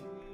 waiting.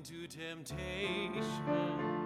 into temptation,